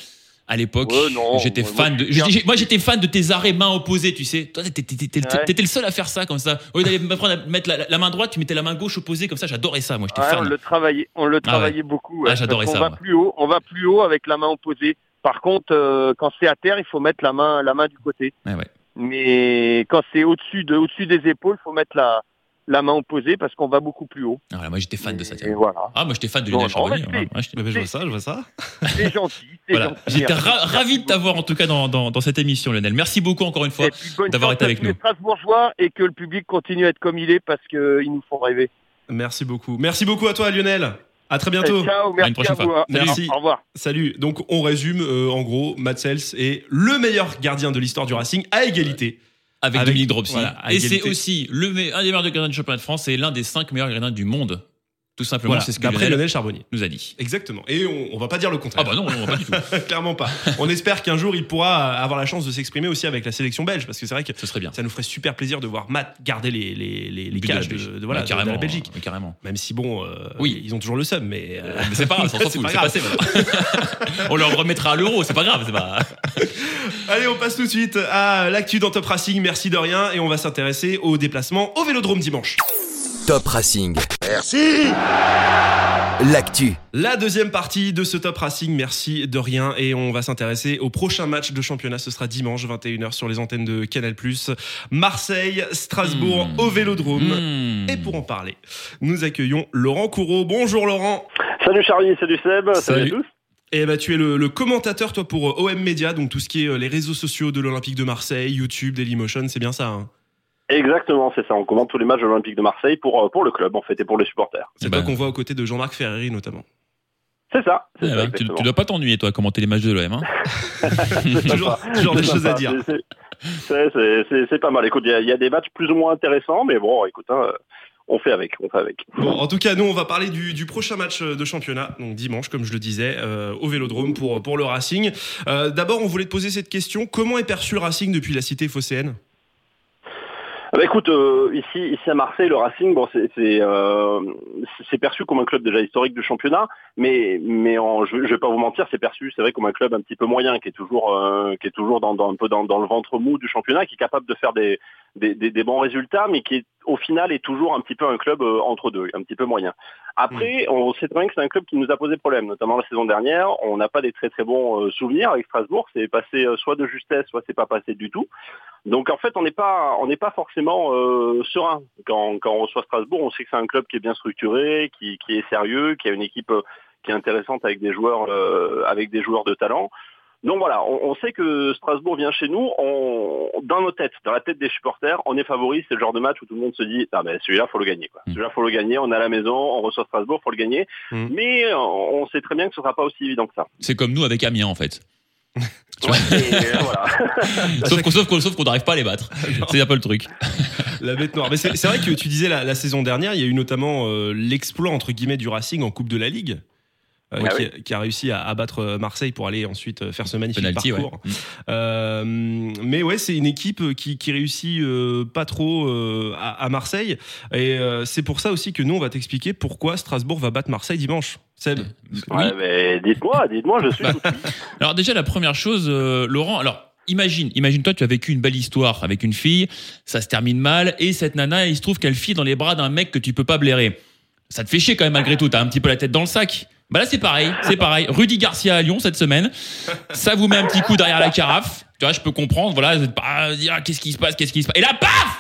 à l'époque. Ouais, j'étais fan de, moi j'étais fan de tes arrêts main opposée, tu sais. Toi, t'étais, Ouais. le seul à faire ça comme ça. Au lieu d'aller me prendre à mettre la, la main droite, tu mettais la main gauche opposée comme ça. J'adorais ça, moi. J'étais Ouais, on fan. le travaillait, on le Ah travaillait beaucoup. Ah, j'adorais ça, qu'on va plus haut, on va plus haut avec la main opposée. Par contre, euh, quand c'est à terre, il faut mettre la main, la main du côté. Ouais, ouais. Mais quand c'est au-dessus de, au-dessus des épaules, il faut mettre la, la main opposée parce qu'on va beaucoup plus haut. Voilà, moi j'étais fan de ça. Voilà. Ah, moi j'étais fan de Lionel Charbonnier. Ouais, ben, je vois ça, je vois ça. C'est gentil. c'est *laughs* voilà. gentil. J'étais ra- ravi de t'avoir en tout cas dans, dans, dans cette émission, Lionel. Merci beaucoup encore une fois. D'avoir été à avec les nous. Strasbourgeois et que le public continue à être comme il est parce qu'ils nous font rêver. Merci beaucoup. Merci beaucoup à toi, Lionel. À très bientôt. Et ciao, merci prochaine à vous. fois. hein. Merci. Au revoir. Salut. Donc, on résume. euh, en gros, Matt Sels est le meilleur gardien de l'histoire du Racing à égalité. Avec, Avec- Dominique Dropsy. voilà, et c'est aussi le un des meilleurs gardiens du championnat de France et l'un des cinq meilleurs gardiens du monde. Tout simplement, Voilà, c'est ce que d'après Lionel Lionel Charbonnier. nous a dit. Exactement. Et on, on va pas dire le contraire. Ah bah non, non, pas du tout. *laughs* Clairement pas. On espère qu'un jour il pourra avoir la chance de s'exprimer aussi avec la sélection belge, parce que c'est vrai que Ce serait bien. ça nous ferait super plaisir de voir Matt garder les, les, les, de cages de, voilà, de- la Belgique. mais carrément. Même si bon, euh, Oui. ils ont toujours le seum, mais, euh, Mais c'est pas grave, on *laughs* C'est passé *laughs* on leur remettra à l'euro, c'est pas grave, c'est pas. Allez, on passe tout de suite à l'actu dans Top Racing. Merci de rien, et on va s'intéresser au déplacement au Vélodrome dimanche. Top Racing. Merci. L'actu. La deuxième partie de ce Top Racing, merci de rien. Et on va s'intéresser au prochain match de championnat. Ce sera dimanche 21h sur les antennes de Canal+. Marseille, Strasbourg Mmh. au Vélodrome. Hmm. Et pour en parler, nous accueillons Laurent Courreau. Bonjour Laurent. Salut Charlie, salut Seb, salut, Salut. à tous. Et bah, tu es le, le commentateur, toi, pour euh, OM Media, donc tout ce qui est euh, les réseaux sociaux de l'Olympique de Marseille, YouTube, Dailymotion, c'est bien ça. hein? Exactement, c'est ça. On commente tous les matchs de l'Olympique de Marseille pour, euh, pour le club en fait et pour les supporters. c'est toi ben. qu'on voit aux côtés de Jean-Marc Ferreri, notamment. C'est ça. c'est ça, ben, tu, tu dois pas t'ennuyer, toi, à commenter les matchs de l'OM. Hein. *laughs* Toujours toujours des choses à dire. C'est- pas mal. Écoute, il y, a- il y a des matchs plus ou moins intéressants, mais bon, écoute, hein, on fait avec, on fait avec. Bon, en tout cas, nous, on va parler du, du prochain match de championnat, donc dimanche, comme je le disais, euh, au Vélodrome pour, pour le Racing. Euh, D'abord, on voulait te poser cette question. Comment est perçu le Racing depuis la cité phocéenne? Ah bah écoute, euh, ici, ici à Marseille, le Racing, bon, c'est euh, perçu comme un club déjà historique du championnat, mais mais je, je vais pas vous mentir, c'est perçu, c'est vrai comme un club un petit peu moyen, qui est toujours euh, qui est toujours dans, dans un peu dans, dans le ventre mou du championnat, qui est capable de faire des des, des- des bons résultats, mais qui est, au final est toujours un petit peu un club euh, entre deux, un petit peu moyen. Après, on sait très bien que c'est un club qui nous a posé problème, notamment la saison dernière. On n'a pas des très très bons euh, souvenirs avec Strasbourg. C'est passé euh, soit de justesse, soit c'est pas passé du tout. Donc en fait, on n'est pas on n'est pas forcément euh, serein quand, quand on reçoit Strasbourg. On sait que c'est un club qui est bien structuré, qui, qui est sérieux, qui a une équipe qui est intéressante avec des joueurs euh, avec des joueurs de talent. Donc voilà, on, on sait que Strasbourg vient chez nous. On, dans nos têtes, dans la tête des supporters, on est favori. C'est le genre de match où tout le monde se dit ah ben celui-là faut le gagner. Quoi. Mm. Celui-là faut le gagner. On est à la maison, on reçoit Strasbourg, faut le gagner. Mm. Mais on sait très bien que ce sera pas aussi évident que ça. C'est comme nous avec Amiens, en fait. *laughs* Ouais, euh, *laughs* voilà. *laughs* sauf qu'on n'arrive pas à les battre. C'est un peu le truc. La bête noire. Mais c'est c'est vrai que tu disais la, la saison dernière, il y a eu notamment euh, l'exploit entre guillemets du Racing en Coupe de la Ligue. Euh, Ah qui, qui a réussi à abattre euh, Marseille pour aller ensuite euh, faire ce magnifique Penalty, ouais. parcours. Euh, mais ouais, c'est une équipe qui, qui réussit euh, pas trop euh, à, à Marseille. Et euh, c'est pour ça aussi que nous, on va t'expliquer pourquoi Strasbourg va battre Marseille dimanche. Seb, Oui. Ouais, mais dites-moi, dites-moi, je suis. *laughs* Alors déjà la première chose, euh, Laurent. Alors imagine, imagine-toi, tu as vécu une belle histoire avec une fille, ça se termine mal, et cette nana, il se trouve qu'elle file dans les bras d'un mec que tu peux pas blairer. Ça te fait chier quand même malgré tout. T'as un petit peu la tête dans le sac. Bah là c'est pareil, c'est pareil. Rudy Garcia à Lyon cette semaine, ça vous met un petit coup derrière la carafe. Tu vois, je peux comprendre. Voilà, vous êtes pas à dire ah, qu'est-ce qui se passe, qu'est-ce qui se passe? Et là, paf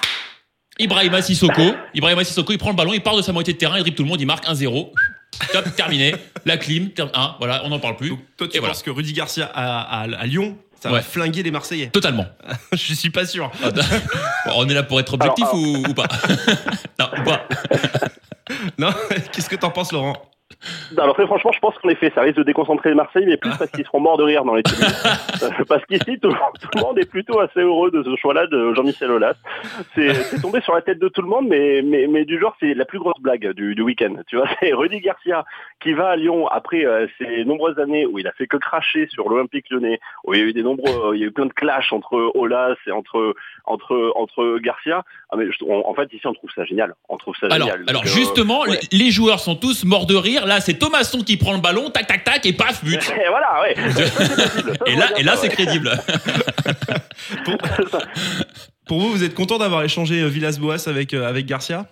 Ibrahima Sissoko, Ibrahima Sissoko, il prend le ballon, il part de sa moitié de terrain, il dribble tout le monde, il marque 1-0. Top, terminé. La clim, ter- hein, voilà, on n'en parle plus. donc, toi, tu Et voilà. penses que Rudy Garcia à, à- à Lyon, ça va flinguer les Marseillais? Totalement. *laughs* Je suis pas sûr. Ah, Bon, on est là pour être objectif Alors, Ou, ou pas? *laughs* Non, ou pas? *laughs* Non Qu'est-ce que t'en penses, Laurent? Alors très franchement, je pense qu'en effet, ça risque de déconcentrer Marseille, mais plus parce qu'ils seront morts de rire dans les tribunes. *laughs* Euh, parce qu'ici, tout, tout le monde est plutôt assez heureux de ce choix-là de Jean-Michel Aulas. C'est tombé sur la tête de tout le monde, mais, mais, mais du genre, c'est la plus grosse blague du, du week-end. Tu vois, c'est Rudy Garcia qui va à Lyon après euh, ces nombreuses années où il a fait que cracher sur l'Olympique lyonnais, où il y a eu des nombreux, il y a eu plein de clashs entre Aulas et entre, entre, entre Garcia. Ah, mais je- on- en fait, ici, on trouve ça génial. On trouve ça Alors, génial. alors euh, justement, ouais. les, les joueurs sont tous morts de rire. Là, c'est Thomasson qui prend le ballon, tac, tac, tac, et paf, but. *laughs* Et voilà, ouais. *laughs* Et là, et là, c'est crédible. *laughs* pour, pour vous, vous êtes content d'avoir échangé euh, Villas-Boas avec, euh, avec Garcia?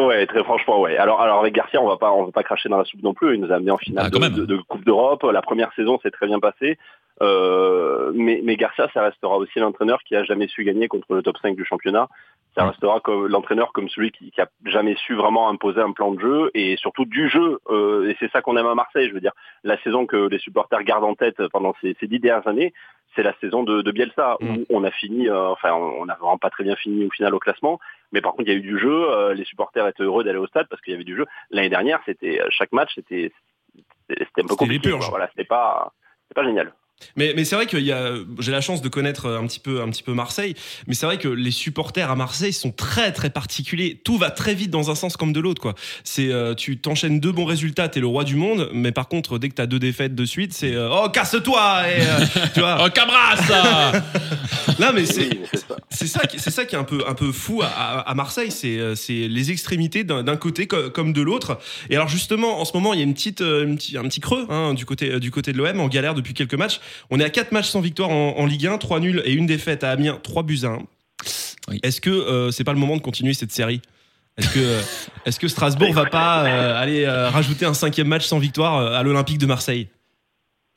Ouais, très franchement, ouais. Alors, alors avec Garcia, on va pas, on va pas cracher dans la soupe non plus. Il nous a amené en finale Ah, de- de Coupe d'Europe. La première saison s'est très bien passée. Euh, mais, mais Garcia, ça restera aussi l'entraîneur qui a jamais su gagner contre le top 5 du championnat. Ça restera comme l'entraîneur comme celui qui, qui a jamais su vraiment imposer un plan de jeu et surtout du jeu. Euh, et c'est ça qu'on aime à Marseille. Je veux dire, la saison que les supporters gardent en tête pendant ces, ces dix dernières années, c'est la saison de, de Bielsa Mm. où on a fini, euh, enfin, on n'a vraiment pas très bien fini au final au classement. Mais par contre, il y a eu du jeu. euh, les supporters étaient heureux d'aller au stade parce qu'il y avait du jeu. L'année dernière, c'était chaque match, c'était c'était un peu compliqué. Voilà, c'était pas, c'était pas génial. Mais, mais c'est vrai que j'ai la chance de connaître un petit peu, un petit peu Marseille, mais c'est vrai que les supporters à Marseille sont très très particuliers. Tout va très vite dans un sens comme de l'autre, quoi. C'est, euh, tu t'enchaînes deux bons résultats, t'es le roi du monde, mais par contre, dès que t'as deux défaites de suite, c'est euh, oh casse-toi et euh, tu vois. *laughs* oh cabrasse. *laughs* non mais c'est c'est ça, qui est un peu un peu fou à, à Marseille, c'est c'est les extrémités d'un côté comme de l'autre. Et alors justement, en ce moment, il y a une petite, un petit creux hein, du côté du côté de l'OM en galère depuis quelques matchs. On est à 4 matchs sans victoire en, Ligue 1, 3 nuls et une défaite à Amiens, 3 buts à 1. Est-ce que euh, c'est pas le moment de continuer cette série? Est-ce que, *laughs* euh, est que Strasbourg va pas euh, aller rajouter un cinquième match sans victoire à l'Olympique de Marseille?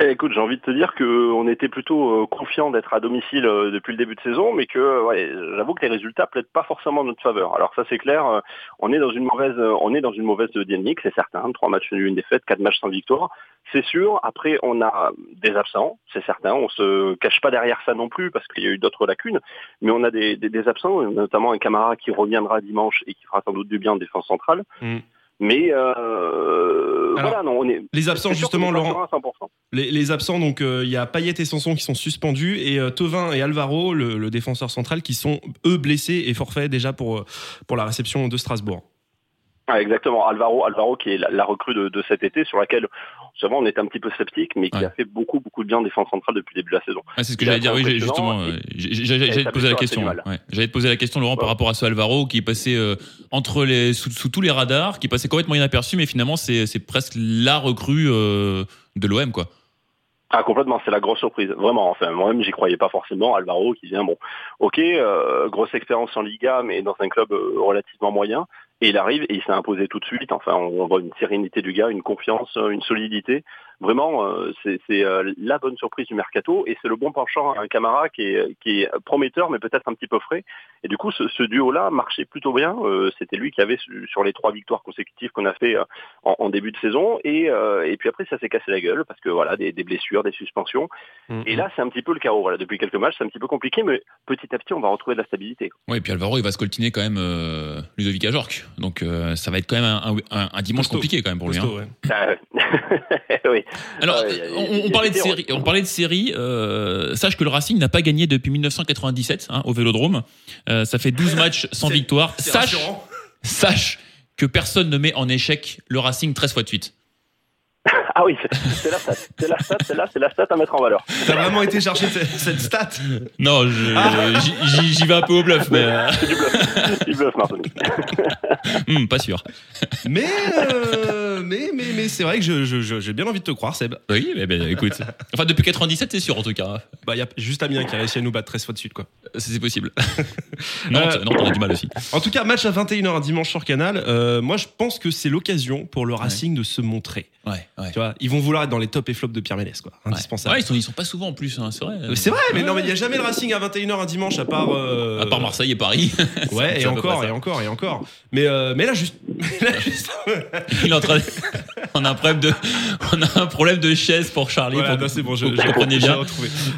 Écoute, j'ai envie de te dire qu'on était plutôt euh, confiant d'être à domicile euh, depuis le début de saison, mais que ouais, j'avoue que les résultats plaident pas forcément en notre faveur. Alors ça c'est clair, euh, on est dans une mauvaise, on est dans une mauvaise dynamique, c'est certain. Trois matchs nuls, une défaite, quatre matchs sans victoire, c'est sûr. Après, on a des absents, c'est certain. On se cache pas derrière ça non plus parce qu'il y a eu d'autres lacunes, mais on a des, absents, notamment un camarade qui reviendra dimanche et qui fera sans doute du bien en défense centrale. Mmh. Mais euh, voilà, non, on est. Les absents, justement, Laurent. Les, absents, donc euh, il y a Payet et Sanson qui sont suspendus et euh, Tovin et Alvaro, le, défenseur central, qui sont eux blessés et forfaits déjà pour, pour la réception de Strasbourg. Ah, exactement, Alvaro, Alvaro qui est la, recrue de, cet été sur laquelle souvent on est un petit peu sceptique, mais qui a fait beaucoup beaucoup de bien en défense centrale depuis le début de la saison. c'est ce que j'allais dire, oui, justement, euh, j'allais te poser la question. J'allais te poser la question, Laurent, par rapport à ce Alvaro qui est passé euh, entre les sous, tous les radars, qui passait complètement inaperçu, mais finalement c'est presque la recrue euh, de l'OM, quoi. Ah complètement, c'est la grosse surprise, vraiment. Enfin moi-même j'y croyais pas forcément. Alvaro qui vient, bon, ok, grosse expérience en Liga, mais dans un club relativement moyen. Et il arrive et il s'est imposé tout de suite. Enfin, on voit une sérénité du gars, une confiance, une solidité. Vraiment, euh, c'est euh, la bonne surprise du mercato et c'est le bon penchant à un Camara qui est, qui est prometteur mais peut-être un petit peu frais. Et du coup, ce, duo-là marchait plutôt bien. Euh, c'était lui qui avait sur les trois victoires consécutives qu'on a fait en, début de saison. Et, et puis après, ça s'est cassé la gueule parce que voilà, des, blessures, des suspensions. Mm-hmm. Et là, c'est un petit peu le chaos. Voilà, depuis quelques matchs, c'est un petit peu compliqué, mais petit à petit, on va retrouver de la stabilité. Oui, et puis Alvaro, il va se coltiner quand même Ludovic Ajorc. Donc ça va être quand même un, dimanche compliqué quand même pour lui. Hein. Ah, *laughs* oui. Alors, on, parlait de série. On parlait de série. Euh, sache que le Racing n'a pas gagné depuis 1997 hein, au Vélodrome. Euh, ça fait 12 *laughs* matchs sans victoire. Sache, sache que personne ne met en échec le Racing 13 fois de suite. Ah oui, c'est la stat. C'est la stat, c'est c'est la stat à mettre en valeur. T'as vraiment été chercher cette stat? Non, ah. j'y vais un peu au bluff, mais. Euh. C'est du bluff. Du bluff, Martin. *laughs* Hmm, pas sûr. Mais, euh, mais, mais, mais c'est vrai que j'ai bien envie de te croire, Seb. Oui, mais ben, écoute. Enfin, depuis 97, c'est sûr, en tout cas. Bah, il y a juste Amiens qui a réussi à nous battre 13 fois de suite, quoi. C'est possible. *laughs* non, euh, non, on a du mal aussi. En tout cas, match à 21h dimanche sur Canal. moi, je pense que c'est l'occasion pour le Racing de se montrer. Ouais, ouais. Tu vois, ils vont vouloir être dans les top et flops de Pierre Ménès, quoi. Indispensable. Ouais, ils, sont, ils sont pas souvent en plus, hein, c'est vrai. Euh, c'est vrai, mais non, mais il y a jamais le Racing à 21h un dimanche à part. Euh, à part Marseille et Paris. *laughs* ouais, et encore, et encore, et encore. Mais, euh, mais là, juste. *laughs* *laughs* il est en train. on a un problème de, on a un problème de chaise pour Charlie. Voilà, c'est bon, je, je bien.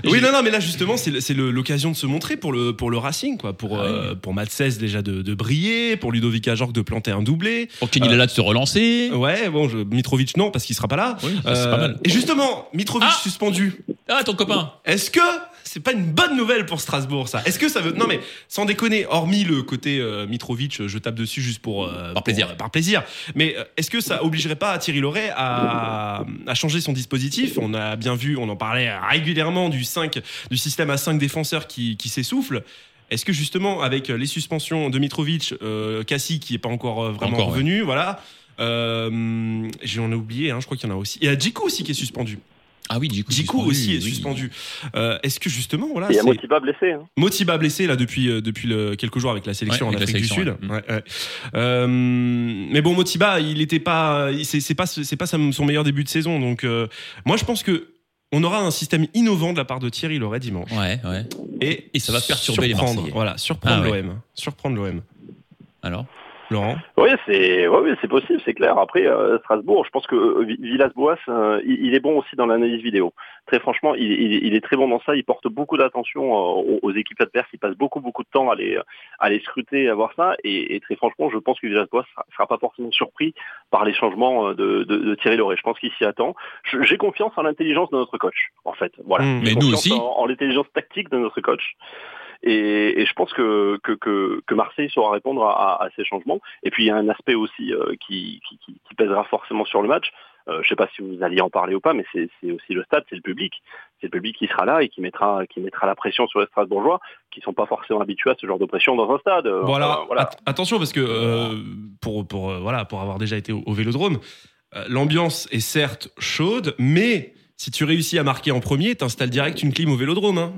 Oui, non, non, mais là justement, c'est l'occasion de se montrer pour le pour le Racing, quoi. Pour ah pour Matt déjà de, de, briller, pour Ludovic Ajorc de planter un doublé. Pour Kenny Lala de se relancer. Ouais, bon, Mitrovic non parce qu'il sera pas là. Oui, c'est pas mal. Et justement, Mitrovic ah suspendu. Ah, ton copain. Est-ce que c'est pas une bonne nouvelle pour Strasbourg, ça? Est-ce que ça veut. Non, mais sans déconner, hormis le côté euh, Mitrovic, je tape dessus juste pour. Euh, par plaisir. par plaisir. Mais euh, est-ce que ça obligerait pas Thierry Loret à, à, changer son dispositif? On a bien vu, on en parlait régulièrement du 5, du système à 5 défenseurs qui, qui s'essouffle. Est-ce que justement, avec les suspensions de Mitrovic, Cassie qui est pas encore vraiment revenu, voilà. J'en ai oublié, hein, je crois qu'il y en a aussi. Il y a Djikou aussi qui est suspendu. Ah oui, Djikou aussi est suspendu. Euh, est-ce que justement, voilà. Il y a Motiba blessé. Hein. Motiba blessé là depuis euh, depuis le, quelques jours avec la sélection en Afrique du Sud. Euh, mais bon, Motiba, il était pas, c'est pas c'est pas son meilleur début de saison. Donc moi, je pense que on aura un système innovant de la part de Thierry Loret dimanche. Ouais, ouais. Et, et ça va perturber les Marseillais. Voilà, surprendre ah l'OM. Surprendre l'OM. Alors? Laurent Oui, c'est oui, c'est possible, c'est clair. Après, euh, Strasbourg, je pense que euh, Villas-Boas, euh, il, est bon aussi dans l'analyse vidéo. Très franchement, il, est très bon dans ça. Il porte beaucoup d'attention aux, équipes adverses. Il passe beaucoup, beaucoup de temps à les, à les scruter, à voir ça. Et, très franchement, je pense que Villas-Boas ne sera, pas forcément surpris par les changements de, de, Thierry Lauré. Je pense qu'il s'y attend. J'ai confiance en l'intelligence de notre coach, en fait. Voilà. Mmh. mais nous aussi. En, en l'intelligence tactique de notre coach. Et, je pense que, que, Marseille saura répondre à, ces changements. Et puis il y a un aspect aussi euh, qui, pèsera forcément sur le match. Euh, je ne sais pas si vous alliez en parler ou pas, mais c'est aussi le stade, c'est le public. C'est le public qui sera là et qui mettra, qui mettra la pression sur les Strasbourgeois, qui ne sont pas forcément habitués à ce genre de pression dans un stade. Voilà. attention, parce que euh, pour, pour, voilà, pour avoir déjà été au, Vélodrome, l'ambiance est certes chaude, mais si tu réussis à marquer en premier, tu installes direct une clim au Vélodrome. Hein.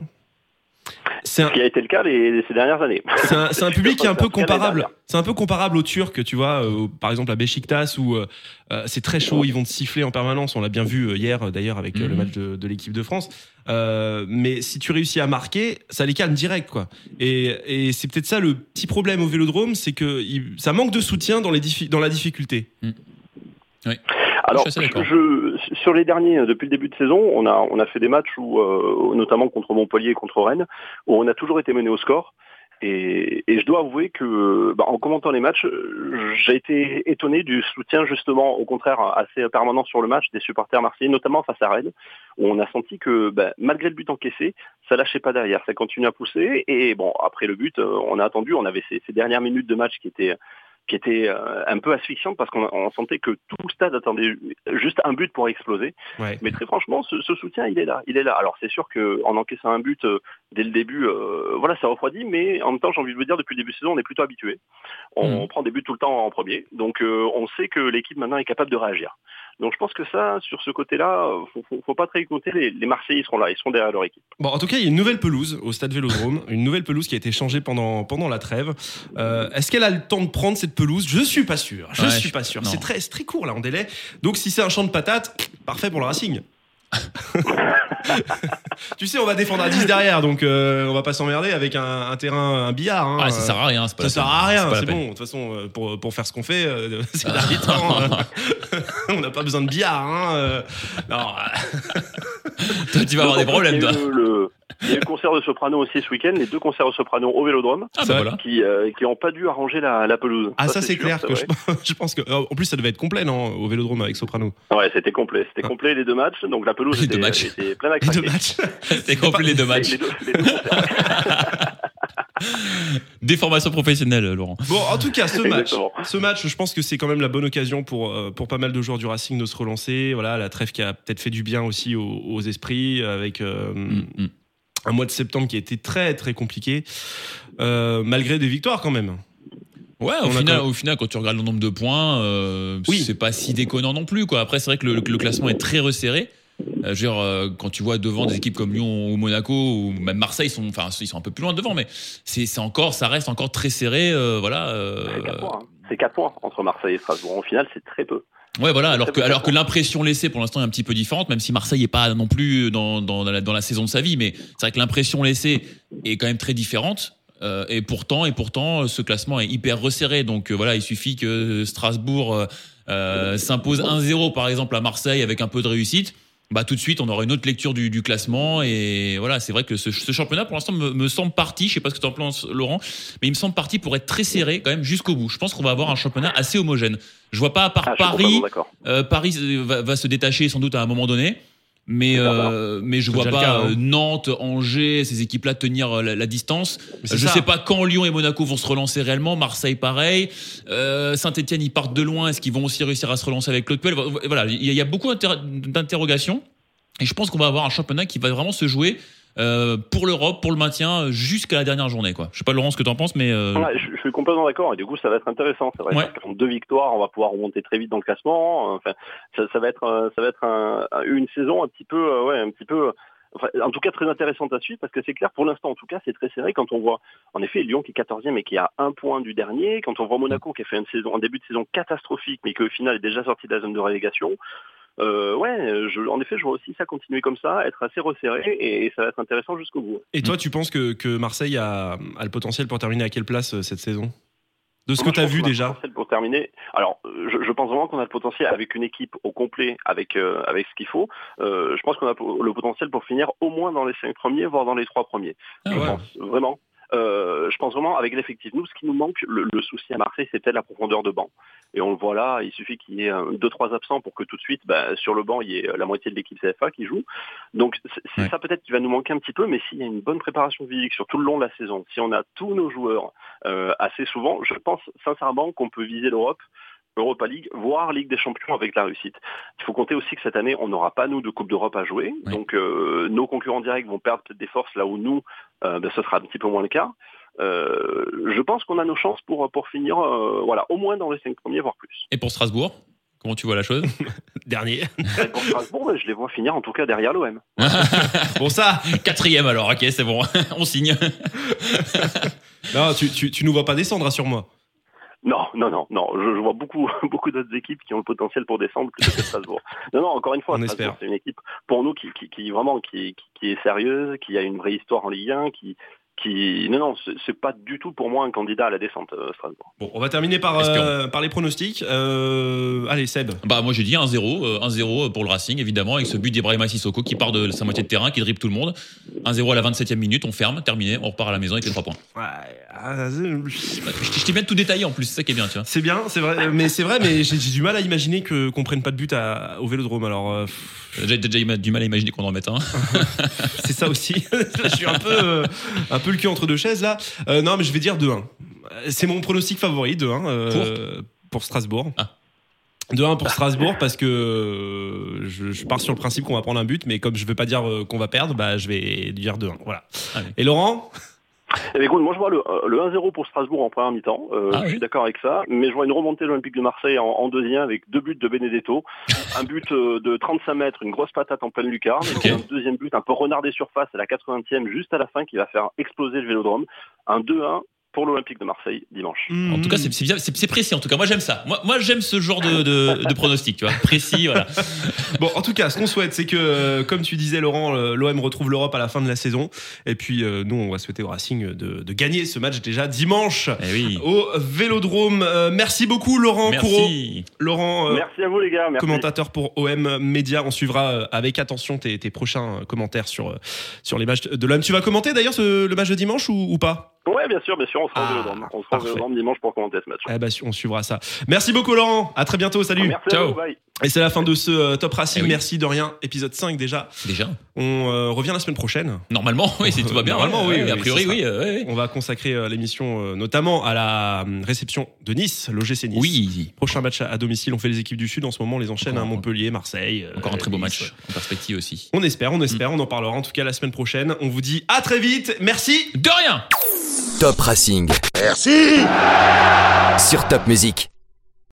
C'est Ce qui a été le cas ces dernières années. C'est un, *laughs* public qui est un peu comparable. C'est un peu comparable aux Turcs, tu vois, euh, par exemple à Beşiktaş où euh, euh, c'est très chaud, ils vont te siffler en permanence. On l'a bien vu hier d'ailleurs avec le mhm. match de, l'équipe de France. mais si tu réussis à marquer, ça les calme direct, quoi. Et, c'est peut-être ça le petit problème au Vélodrome, c'est que ça manque de soutien dans, les dans la difficulté. Mhm. Oui. Alors, je, sur les derniers, depuis le début de saison, on a, on a fait des matchs où, euh, notamment contre Montpellier et contre Rennes, où on a toujours été mené au score. Et, je dois avouer que, bah, en commentant les matchs, j'ai été étonné du soutien justement, au contraire, assez permanent sur le match des supporters marseillais, notamment face à Rennes, où on a senti que, bah, malgré le but encaissé, ça lâchait pas derrière, ça continue à pousser. Et bon, après le but, euh, on a attendu, on avait ces dernières minutes de match qui étaient qui était euh, un peu asphyxiante parce qu'on sentait que tout le stade attendait juste un but pour exploser. Mais très franchement, ce, soutien, il est là. Il est là. Alors c'est sûr qu'en encaissant un but euh, dès le début, euh, voilà, ça refroidit, mais en même temps, j'ai envie de vous dire, depuis le début de saison, on est plutôt habitué. On, mmh. prend des buts tout le temps en premier. Donc on sait que l'équipe maintenant est capable de réagir. Donc je pense que ça, sur ce côté-là, faut, faut, faut, pas très compter. Les, les, Marseillais seront là, ils seront derrière leur équipe. Bon, en tout cas, il y a une nouvelle pelouse au Stade Vélodrome, *laughs* une nouvelle pelouse qui a été changée pendant pendant la trêve. Euh, Est-ce qu'elle a le temps de prendre cette pelouse? Je suis pas sûr. Je suis pas sûr. C'est très très court là en délai. Donc si c'est un champ de patates, parfait pour le Racing. *laughs* tu sais, on va défendre à 10 derrière, donc euh, on va pas s'emmerder avec un, terrain, un billard. Hein. Ah, ça sert à rien, c'est pas Ça sert à rien, c'est bon. De toute façon, euh, pour, pour faire ce qu'on fait, euh, *laughs* c'est la temps. *laughs* on n'a pas besoin de billard. Hein. Non. toi, tu vas avoir des problèmes, toi. *laughs* Il y a eu le concert de soprano aussi ce week-end, les deux concerts de soprano au Vélodrome, ah, bah qui qui n'ont pas dû arranger la, la pelouse. Ah ça, c'est clair que *laughs* je, pense que en plus ça devait être complet non au Vélodrome avec soprano. Ouais c'était complet, c'était ah. complet les deux matchs, donc la pelouse était, était, pleine à Les deux matchs. *laughs* c'était complet les deux matchs. Les deux, les deux Des formations professionnelles, Laurent. Bon, en tout cas, ce match, ce match, je pense que c'est quand même la bonne occasion pour, euh, pour pas mal de joueurs du Racing de se relancer. Voilà, la trêve qui a peut-être fait du bien aussi aux, esprits avec. Euh, mm, mm un mois de septembre qui a été très très compliqué, euh, malgré des victoires quand même. Ouais, au final, au final, quand tu regardes le nombre de points, euh, oui. c'est pas si déconnant non plus. Quoi. Après, c'est vrai que le, classement est très resserré. Euh, je veux dire, quand tu vois devant des équipes comme Lyon ou Monaco ou même Marseille, ils sont, enfin, ils sont un peu plus loin devant, mais c'est encore, ça reste encore très serré. voilà. C'est 4 points. points entre Marseille et Strasbourg. Au final, c'est très peu. Ouais, voilà. Alors que, alors que l'impression laissée pour l'instant est un petit peu différente, même si Marseille n'est pas non plus dans, dans, la, dans la saison de sa vie, mais c'est vrai que l'impression laissée est quand même très différente. Euh, et pourtant, et pourtant, ce classement est hyper resserré. Donc euh, voilà, il suffit que Strasbourg euh, s'impose 1-0 par exemple à Marseille avec un peu de réussite bah tout de suite on aura une autre lecture du, du classement et voilà c'est vrai que ce, ce championnat pour l'instant me, me, semble parti. Je sais pas ce que tu en penses Laurent mais il me semble parti pour être très serré quand même jusqu'au bout. Je pense qu'on va avoir un championnat assez homogène. Je vois pas à part ah, Paris euh, Paris va, va, se détacher sans doute à un moment donné mais euh, mais je vois pas euh, hein. Nantes, Angers, ces équipes-là tenir euh, la, distance. Je ne sais pas quand Lyon et Monaco vont se relancer réellement. Marseille, pareil. Euh, Saint-Etienne, ils partent de loin. Est-ce qu'ils vont aussi réussir à se relancer avec Claude Puel? Voilà, il y, a beaucoup d'interrogations. Et je pense qu'on va avoir un championnat qui va vraiment se jouer euh, pour l'Europe, pour le maintien, jusqu'à la dernière journée. Quoi. Je sais pas Laurent ce que tu en penses, mais euh, je, suis complètement d'accord. Et du coup, ça va être intéressant. C'est vrai. Ouais. deux victoires, on va pouvoir remonter très vite dans le classement. Enfin, ça, va être, euh, ça va être une saison un petit peu, ouais, un petit peu. en tout cas très intéressante à suivre parce que c'est clair pour l'instant en tout cas c'est très serré quand on voit en effet Lyon qui est 14e et qui a un point du dernier quand on voit Monaco qui a fait une saison un début de saison catastrophique mais qui au final est déjà sorti de la zone de relégation euh, ouais, je, en effet, je vois aussi ça continuer comme ça, être assez resserré et, ça va être intéressant jusqu'au bout. Et toi, tu penses que, que Marseille a, a, le potentiel pour terminer à quelle place euh, cette saison? De ce que tu as vu déjà Pour terminer, alors je, pense vraiment qu'on a le potentiel avec une équipe au complet, avec, avec ce qu'il faut. je pense qu'on a le potentiel pour finir au moins dans les cinq premiers, voire dans les trois premiers. Ah je pense vraiment. Euh, je pense vraiment avec l'effectif. Nous, ce qui nous manque, le, souci à Marseille, c'est peut-être la profondeur de banc. Et on le voit là, il suffit qu'il y ait deux trois absents pour que tout de suite, bah, sur le banc, il y ait la moitié de l'équipe CFA qui joue. Donc c'est ça peut-être qui va nous manquer un petit peu, mais s'il y a une bonne préparation physique sur tout le long de la saison, si on a tous nos joueurs euh, assez souvent, je pense sincèrement qu'on peut viser l'Europe Europa League, voire Ligue des Champions avec la réussite. Il faut compter aussi que cette année, on n'aura pas, nous, de Coupe d'Europe à jouer. Donc, euh, nos concurrents directs vont perdre peut-être des forces là où nous, ben, ce sera un petit peu moins le cas. Euh, je pense qu'on a nos chances pour, pour finir voilà, au moins dans les cinq premiers, voire plus. Et pour Strasbourg Comment tu vois la chose *laughs* Dernier. pour Strasbourg, je les vois finir en tout cas derrière l'OM. *laughs* bon ça, quatrième alors, ok c'est bon, *laughs* on signe. non, tu, tu, tu nous vois pas descendre, rassure-moi. Non, non, non, non. Je, vois beaucoup, *laughs* beaucoup d'autres équipes qui ont le potentiel pour descendre que *laughs* Strasbourg. non, non. Encore une fois, c'est une équipe pour nous qui, qui, qui vraiment qui, qui, est sérieuse, qui a une vraie histoire en Ligue 1, qui, qui non non c'est pas du tout pour moi un candidat à la descente euh, Strasbourg. Bon, on va terminer par euh, par les pronostics. Euh, allez Seb. Bah moi j'ai dit 1-0 1-0 pour le Racing évidemment avec ce but d'Ibrahima Sissoko qui part de sa moitié de terrain qui dribble tout le monde. 1-0 à la 27e minute, on ferme, terminé, on repart à la maison avec les 3 points. Ouais, ah, je t'ai bien tout détaillé en plus, c'est ça qui est bien, tu vois. C'est bien, c'est vrai mais c'est vrai mais j'ai du mal à imaginer que qu'on prenne pas de but à, au Vélodrome alors j'ai déjà du mal à imaginer qu'on en remette un. *laughs* c'est ça aussi. *laughs* je suis un peu un peu le cul entre deux chaises là. Euh, non, mais je vais dire 2-1. C'est mon pronostic favori, 2-1 euh, pour, Strasbourg. 2-1 ah. pour Strasbourg parce que euh, je, pars sur le principe qu'on va prendre un but, mais comme je veux pas dire qu'on va perdre, bah, je vais dire 2-1. Voilà. Et Laurent? Eh écoute, moi je vois le, 1-0 pour Strasbourg en première mi-temps, ah je suis d'accord avec ça, mais je vois une remontée de l'Olympique de Marseille en, deuxième avec deux buts de Benedetto, *laughs* un but de 35 mètres, une grosse patate en pleine lucarne, et un deuxième but un peu renardé surface à la 80e juste à la fin qui va faire exploser le vélodrome, un 2-1 pour l'Olympique de Marseille dimanche. En tout cas, c'est précis. En tout cas, moi j'aime ça. Moi, moi j'aime ce genre de, de, pronostic, tu vois, précis. Voilà. *laughs* bon, en tout cas, ce qu'on souhaite, c'est que, comme tu disais, Laurent, l'OM retrouve l'Europe à la fin de la saison. Et puis, euh, nous, on va souhaiter au Racing de, de gagner ce match déjà dimanche eh oui. au Vélodrome. Euh, merci beaucoup, Laurent merci. Laurent, euh, merci à vous les gars. Commentateur pour OM Média. On suivra avec attention tes, tes prochains commentaires sur sur les matchs de l'OM. Tu vas commenter d'ailleurs le match de dimanche ou, ou pas? Ouais, bien sûr, bien sûr, on sera ah, au On sera au dimanche pour commenter ce match. Eh ben, on suivra ça. Merci beaucoup, Laurent. À très bientôt. Salut. Merci Ciao. bye. Et c'est la fin de ce euh, Top Racing. Eh Merci de rien. Épisode 5 déjà. Déjà. On euh, revient la semaine prochaine. Normalement, oui, si tout va bien. Normalement, oui. a priori, oui, On va consacrer euh, l'émission notamment à la réception de Nice, l'OGC Nice. Oui. Prochain match à, domicile. On fait les équipes du Sud en ce moment. On les enchaîne à Montpellier, Marseille. Encore un très beau match en perspective aussi. On espère, on espère. Mm. On en parlera en tout cas la semaine prochaine. On vous dit à très vite. Merci. De rien. Top Racing. Merci. Sur Top Music.